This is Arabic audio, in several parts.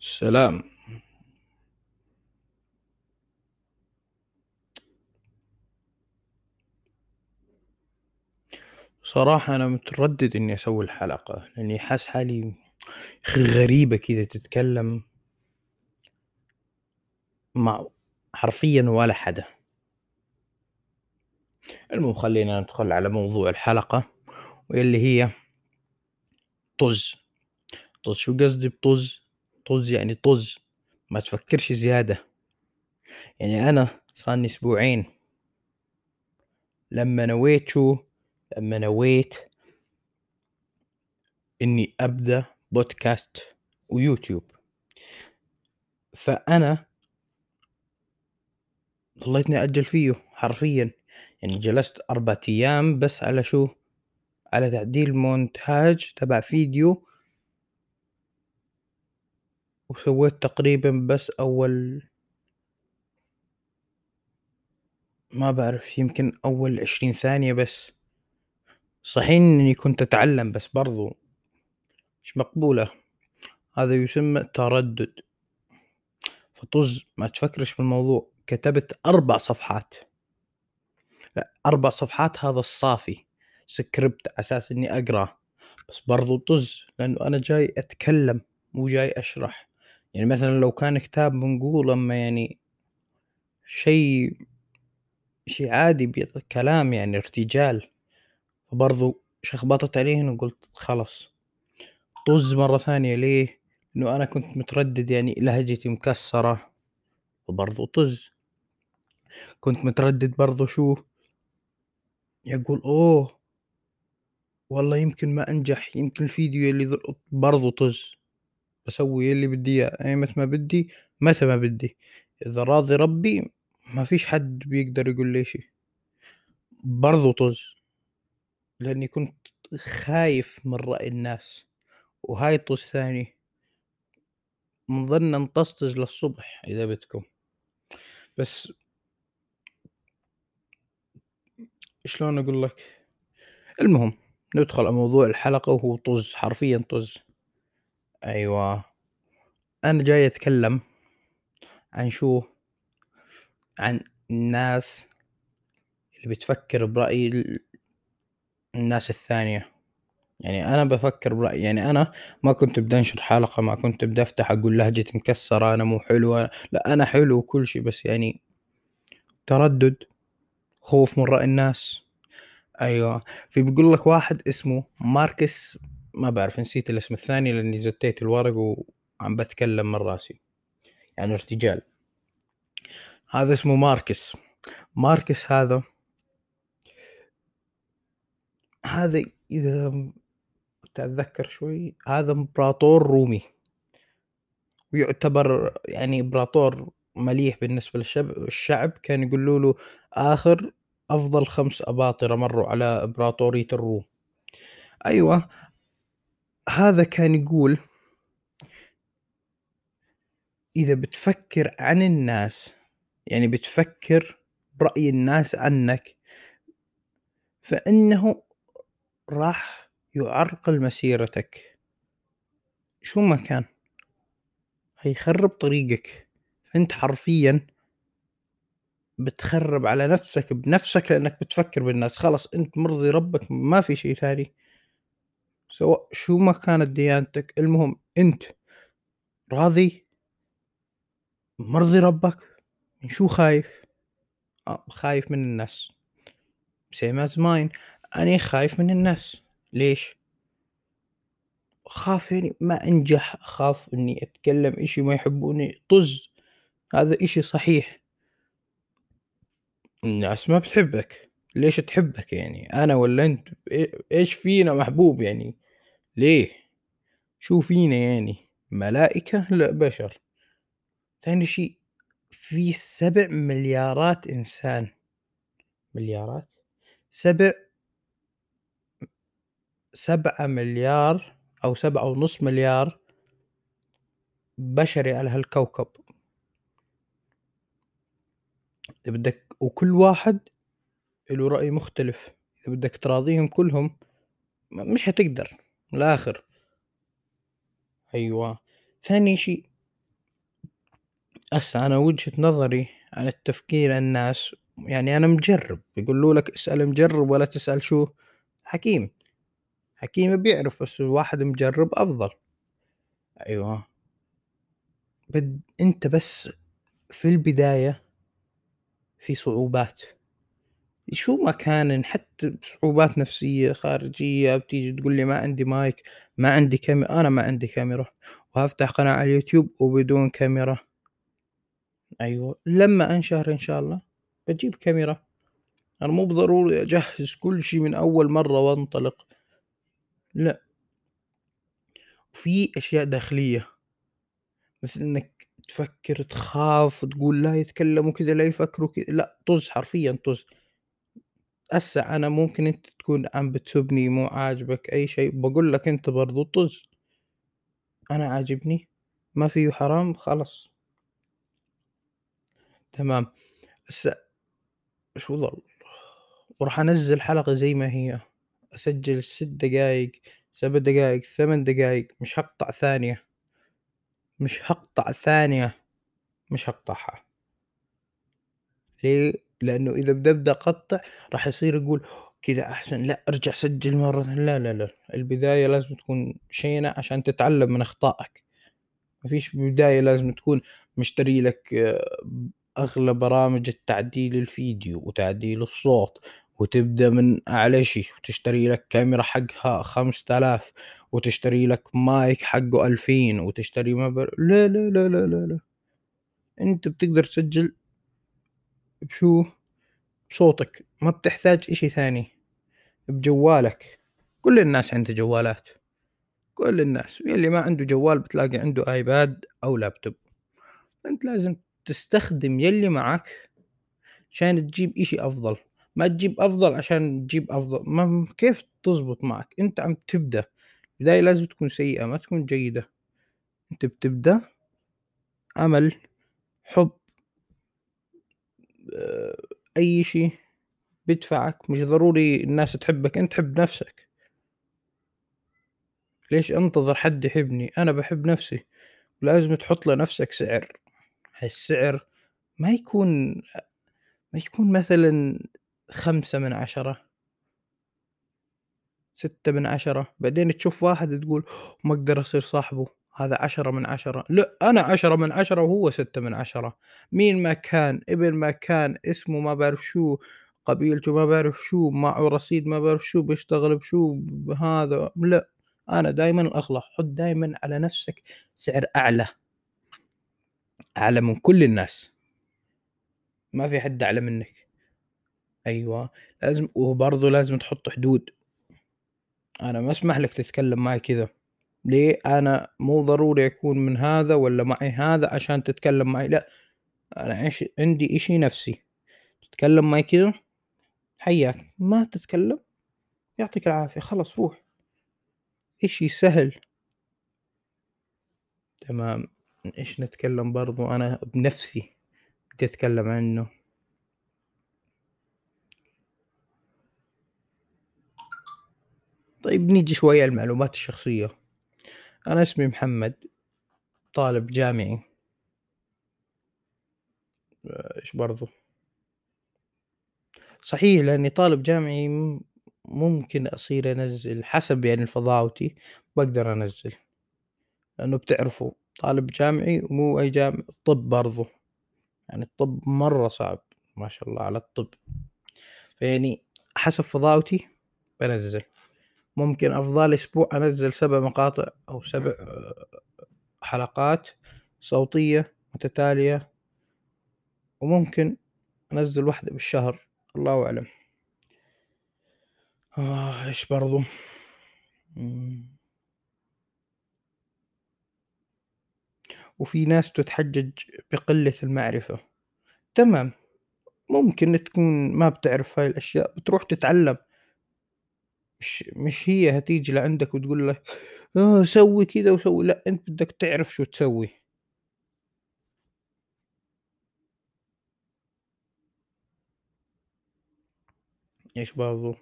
سلام صراحة أنا متردد إني أسوي الحلقة لأني حاس حالي غريبة كذا تتكلم مع حرفيا ولا حدا. المهم خلينا ندخل على موضوع الحلقة واللي هي طز. طز شو قصدي بطز؟ طز يعني طز ما تفكرش زيادة. يعني أنا صارني أسبوعين. لما نويت شو لما نويت إني أبدأ بودكاست ويوتيوب. فأنا ظليتني أجل فيه حرفيا. يعني جلست أربعة أيام بس على شو؟ على تعديل مونتاج تبع فيديو وسويت تقريبا بس أول ما بعرف يمكن أول عشرين ثانية بس. صحيح إني كنت أتعلم بس برضو مش مقبولة. هذا يسمى تردد. فطز ما تفكرش بالموضوع. كتبت أربع صفحات. لا أربع صفحات هذا الصافي. سكريبت أساس إني أقرأ. بس برضو طز لأنه أنا جاي أتكلم مو جاي أشرح. يعني مثلا لو كان كتاب بنقول أما يعني شيء شيء عادي كلام يعني ارتجال فبرضو شخبطت عليه وقلت خلاص. طز مرة ثانية ليه؟ إنه أنا كنت متردد يعني لهجتي مكسرة وبرضو طز. كنت متردد برضو شو؟ يقول أوه والله يمكن ما أنجح يمكن الفيديو اللي برضو طز. بسوي اللي بدي إياه أيمة ما بدي متى ما بدي. إذا راضي ربي ما فيش حد بيقدر يقول لي شي برضو طز لأني كنت خايف من رأي الناس. وهاي طز ثاني نظلنا نطسطج للصبح إذا بدكم. بس شلون أقول لك؟ المهم ندخل على موضوع الحلقة وهو طز حرفيا طز. أيوة. أنا جاي أتكلم عن شو؟ عن الناس اللي بتفكر برأي الناس الثانية. يعني أنا بفكر برأيي يعني أنا ما كنت بدي أنشر حلقة ما كنت بدي أفتح أقول لهجتي مكسرة أنا مو حلوة لا أنا حلو وكل شي بس يعني تردد خوف من رأي الناس. أيوة. في بيقول لك واحد اسمه ماركس ما بعرف نسيت الاسم الثاني لأني زتيت الورق وعم بتكلم من راسي. يعني ارتجال. هذا اسمه ماركس. ماركس هذا هذا إذا تتذكر شوي هذا إمبراطور رومي. ويعتبر يعني إمبراطور مليح بالنسبة للشعب كان يقولوا له آخر أفضل خمس أباطرة مروا على إمبراطورية الروم. أيوة هذا كان يقول إذا بتفكر عن الناس يعني بتفكر برأي الناس عنك فإنه راح يعرقل مسيرتك. شو ما كان هيخرب طريقك. فأنت حرفيا بتخرب على نفسك بنفسك لأنك بتفكر بالناس. خلاص أنت مرضي ربك ما في شيء ثاني. سواء شو ما كانت ديانتك المهم أنت راضي؟ مرضي ربك؟ من شو خايف؟ آه خايف من الناس. same as mine. أنا خايف من الناس. ليش؟ أخاف يعني ما أنجح أخاف إني أتكلم إشي ما يحبوني طز. هذا إشي صحيح. الناس ما بتحبك. ليش تحبك يعني؟ أنا ولا أنت؟ إيش فينا محبوب يعني؟ ليه؟ شو فينا يعني؟ ملائكة؟ لا بشر. ثاني شيء في سبع مليارات إنسان. مليارات؟ سبع سبعة مليار أو سبعة ونص مليار بشري على هالكوكب. بدك وكل واحد له رأي مختلف. إذا بدك تراضيهم كلهم مش هتقدر الآخر. أيوة. ثاني شيء هسه أنا وجهة نظري عن التفكير الناس يعني أنا مجرّب، يقولوا لك اسأل مجرّب ولا تسأل شو؟ حكيم، حكيم بيعرف بس الواحد مجرّب أفضل. أيوه. بد أنت بس في البداية في صعوبات، شو ما كان حتى صعوبات نفسية خارجية بتيجي تقول لي ما عندي مايك، ما عندي كاميرا، أنا ما عندي كاميرا وهافتح قناة على اليوتيوب وبدون كاميرا. أيوه، لمّا أنشهر إن شاء الله باجيب كاميرا، أنا مو بضروري أجهّز كل شي من أول مرة وأنطلق، لأ. وفي أشياء داخلية، مثل إنك تفكّر، تخاف، تقول لا يتكلموا كذا، لا يفكروا ك لأ، طُز حرفيًا طُز. هسه أنا ممكن أنت تكون عم بتسُبني، مو عاجبك أي شيء، باقول لك أنت برضه طُز. أنا عاجبني، ما فيه حرام، خلاص. تمام، هسه شو ضل؟ وراح أنزّل حلقة زي ما هي، أسجّل 6 دقايق، 7 دقايق، 8 دقايق، مش هاقطع ثانية. مش هاقطع ثانية، مش هاقطعها. ليه؟ لإنه إذا بدي أبدأ أقطّع راح يصير يقول كذا أحسن، لأ ارجع سجّل ثانية، لا، لا، لا، البداية لازم تكون شينة عشان تتعلم من أخطائك. ما فيش بداية لازم تكون مشتري لك أغلى برامج التعديل الفيديو وتعديل الصوت، وتبدأ من أعلى شي، وتشتري لك كاميرا حقها 5000 وتشتري لك مايك حقه 2000 وتشتري ما لا، لا، لا، لا، لا، لا، أنت بتقدر تسجّل بشو؟ بصوتك، ما بتحتاج إشي ثاني، بجوالك، كل الناس عندها جوالات، كل الناس، واللي ما عنده جوال بتلاقي عنده آيباد أو لابتوب، أنت لازم تستخدم يلّي معاك عشان تجيب إشي أفضل، ما تجيب أفضل عشان تجيب أفضل، ما كيف تزبط معك؟ أنت عم تبدأ، البداية لازم تكون سيئة ما تكون جيدة، أنت بتبدأ. أمل، حب آآ أي شي بيدفعك، مش ضروري الناس تحبك، أنت حب نفسك. ليش أنتظر حد يحبني؟ أنا باحب نفسي، ولازم تحط لنفسك سعر، هالسعر ما يكون ما يكون مثلًا 5 من 10 6 من 10 بعدين تشوف واحد تقول ما أقدر أصير صاحبه، هذا 10 من 10 لأ أنا 10 من 10 وهو 6 من 10 مين ما كان، ابن ما كان، اسمه ما باعرف شو، قبيلته ما باعرف شو، معه رصيد ما باعرف شو، بيشتغل بشو، بهذا، لأ، أنا دايمًا الأغلى، حُط دايمًا على نفسك سعر أعلى. أعلى من كل الناس. ما في حد أعلى منك. أيوه، لازم وبرضه لازم تحط حدود. أنا ما أسمح لك تتكلم معي كذا، ليه؟ أنا مو ضروري أكون من هذا والّا معي هذا عشان تتكلم معي، أنا عش عندي إشي نفسي، تتكلم معي كذا حياك، ما تتكلم يعطيك العافية، خلاص روح. إشي سهل. تمام، إيش نتكلم برضه أنا بنفسي بدي أتكلم عنه. طيب نيجي شوية المعلومات الشخصية، أنا اسمي محمد، طالب جامعي. آآ إيش برضه؟ صحيح لإني طالب جامعي ممكن أصير أنزّل حسب يعني فضاوتي باقدر أنزّل. لإنه بتعرفوا طالب جامعي ومو أي جامعة طب برضه، يعني الطب مرّة صعب، ما شاء الله على الطب. فيعني حسب فضاوتي بانزّل، ممكن أفضل أسبوع أنزّل 7 مقاطع أو 7 حلقات صوتية متتالية. وممكن أنزّل واحدة بالشهر، الله أعلم. آه إيش برضه؟ إمم. وفي ناس تتحجج بقلة المعرفة، تمام، ممكن تكون ما بتعرف هاي الأشياء بتروح تتعلم. مش مش هي هتيجي لعندك وتقول لك آه سوي كذا وسوي، لأ أنت بدك تعرف شو تسوي. إيش برضه؟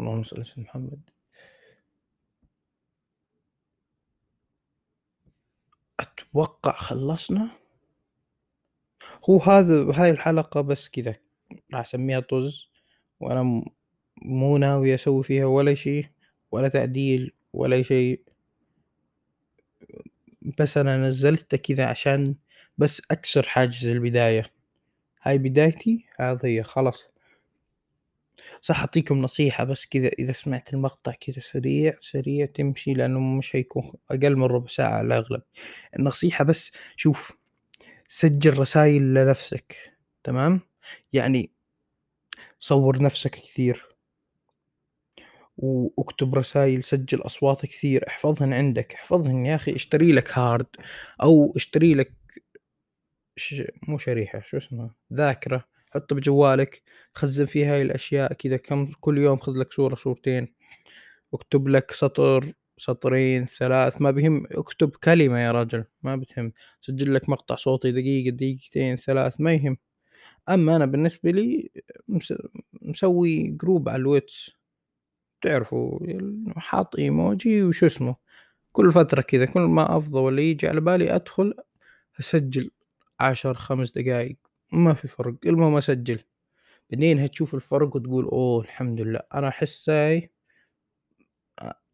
اللهم صل على سيدنا محمد. أتوقع خلصنا هو هذا هاي الحلقة بس كذا راح أسميها طز وأنا م- مو ناوي أسوي فيها ولا شيء ولا تعديل ولا شيء بس أنا نزلته كذا عشان بس أكسر حاجز البداية. هاي بدايتي هذه هي خلاص. صح أعطيكم نصيحة بس كذا إذا سمعت المقطع كذا سريع سريع تمشي لأنه مش هيكون أقل من ربع ساعة على الأغلب. النصيحة بس شوف سجل رسائل لنفسك تمام؟ يعني صور نفسك كثير. واكتب رسائل سجل أصوات كثير احفظهن عندك احفظهن يا أخي اشتري لك هارد أو اشتري لك ش... مو شريحة شو اسمها؟ ذاكرة حطها بجوالك خزن فيها هاي الأشياء كذا كم كل يوم خذ لك صورة صورتين. اكتب لك سطر سطرين ثلاث ما بهم اكتب كلمة يا رجل ما بتهم. سجل لك مقطع صوتي دقيقة دقيقتين ثلاث ما يهم. أما أنا بالنسبة لي مس... مسوي group على الواتس تعرفوا حاط إيموجي وشو اسمه؟ كل فترة كذا كل ما أفضى ولا يجي على بالي أدخل أسجل عشر خمس دقايق. ما في فرق المهم أسجل. بعدين هتشوف الفرق وتقول أوه الحمد لله. أنا أحس هاي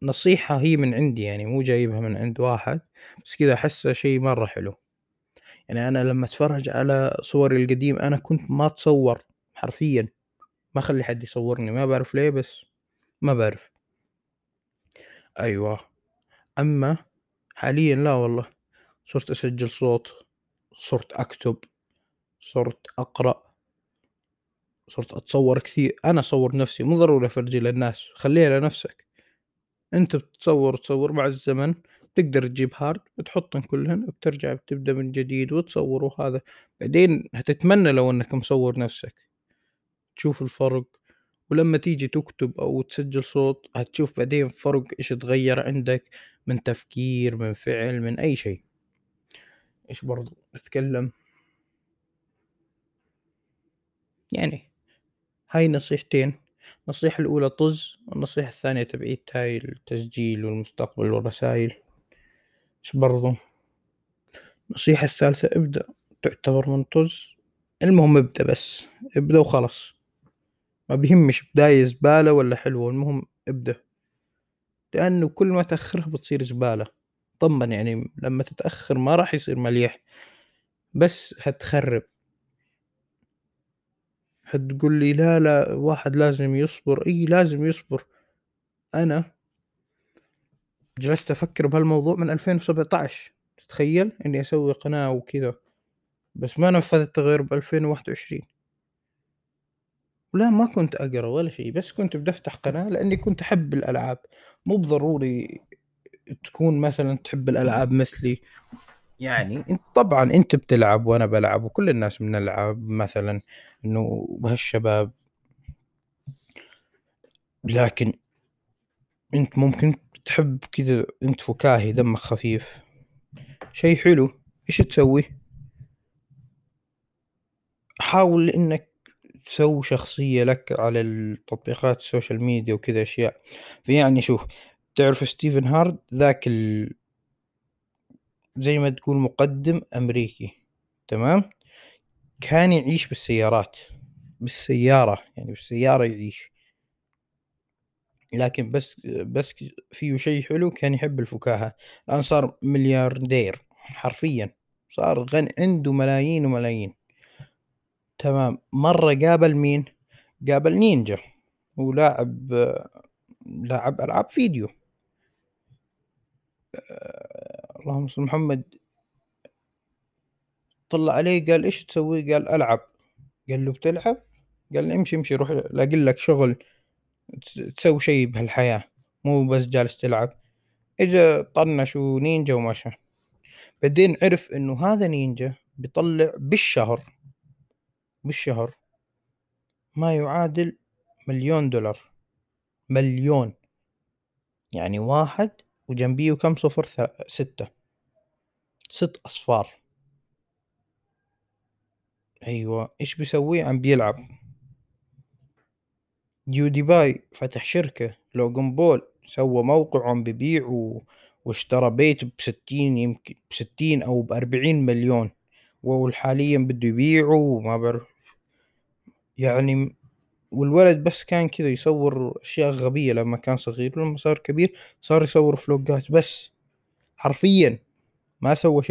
نصيحة هي من عندي يعني مو جايبها من عند واحد بس كذا أحسها شيء مرة حلو. يعني أنا لما أتفرج على صوري القديم أنا كنت ما أتصور حرفيا. ما أخلي حد يصورني ما بعرف ليه بس ما بعرف. أيوه. أما حاليا لا والله. صرت أسجل صوت صرت أكتب صرت أقرأ صرت أتصور كثير. أنا أصور نفسي مو ضروري أفرجي للناس خليها لنفسك. انت بتصور تصور مع الزمن تقدر تجيب هارد وتحطن كلهن وبترجع بتبدأ من جديد وتصور وهذا. بعدين هتتمنى لو انك مصور نفسك. تشوف الفرق ولما تيجي تكتب أو تسجل صوت هتشوف بعدين فرق إيش تغير عندك من تفكير من فعل من أي شيء. إيش برضو اتكلم يعني هاي نصيحتين. النصيحة الأولى طز والنصيحة الثانية تبعيت هاي التسجيل والمستقبل والرسائل. إيش برضو؟ النصيحة الثالثة ابدأ تعتبر من طز. المهم ابدأ بس ابدأ وخلص ما بيهمش بداية زبالة ولا حلوة المهم ابدأ. لأنه كل ما تأخرها بتصير زبالة. طمن يعني لما تتأخر ما راح يصير مليح. بس هتخرب. هتقول لي لا لا واحد لازم يصبر. إي لازم يصبر. أنا جلست أفكر بهالموضوع من 2017 تتخيل؟ إني أسوي قناة وكذا. بس ما نفذت غير ب 2021 ولا ما كنت أقرأ ولا شيء. بس كنت بدي افتح قناة لأني كنت أحب الألعاب. مو بضروري تكون مثلا تحب الألعاب مثلي. يعني؟ انت طبعا أنت بتلعب وأنا بلعب وكل الناس بنلعب مثلا. إنه بهالشباب لكن أنت ممكن تحب كذا أنت فكاهي دمك خفيف. شي حلو إيش تسوي؟ حاول إنك تسوي شخصية لك على التطبيقات ال social media وكذا أشياء. فيعني شوف تعرف ستيف هارفي؟ ذاك ال... زي ما تقول مقدم أمريكي تمام؟ كان يعيش بالسيارات بالسيارة يعني بالسيارة يعيش. لكن بس بس فيه شيء حلو كان يحب الفكاهة. الآن صار ملياردير حرفيا. صار غني عنده ملايين وملايين. تمام. مرة قابل مين؟ قابل نينجا. ولاعب لاعب ألعاب فيديو. آه، اللهم صل محمد. طلع عليه قال إيش تسوي؟ قال ألعب. قال له بتلعب؟ قال امشي امشي روح لاقي لك شغل تسوي شيء بهالحياة. مو بس جالس تلعب. إجا طنش ونينجا ومشى بعدين عرف إنه هذا نينجا بيطلع بالشهر. بالشهر ما يعادل مليون دولار. مليون. يعني واحد وجنبيه كم؟ صفر ستة. ست أصفار. أيوة. إيش بيسوي؟ عم بيلعب. ديودي باي فتح شركة لوجن بول سوى موقع عم ببيع و... واشترى بيت بستين يمكن بستين أو بأربعين مليون. وحاليا بده يبيعه وما بعرف. يعني والولد بس كان كذا يصور أشياء غبية لما كان صغير. ولما صار كبير صار يصور فلوقات بس. حرفيا ما سوى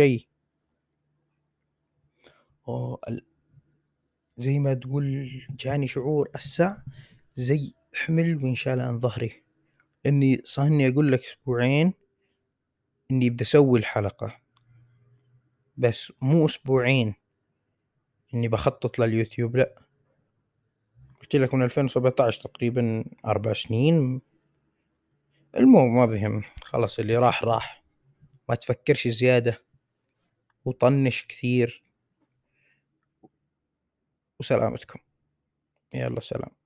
ال... زي ما تقول جاني شعور السع زي حمل وانشال عن ظهري. لأني صار إني أقول لك أسبوعين إني بدي أسوي الحلقة. بس مو أسبوعين إني بخطط لليوتيوب لأ. قلت لك من 2017 تقريبا أربع سنين. المهم ما بهم. خلاص اللي راح راح. ما تفكرش زيادة. وطنش كثير. وسلامتكم. يلا سلام.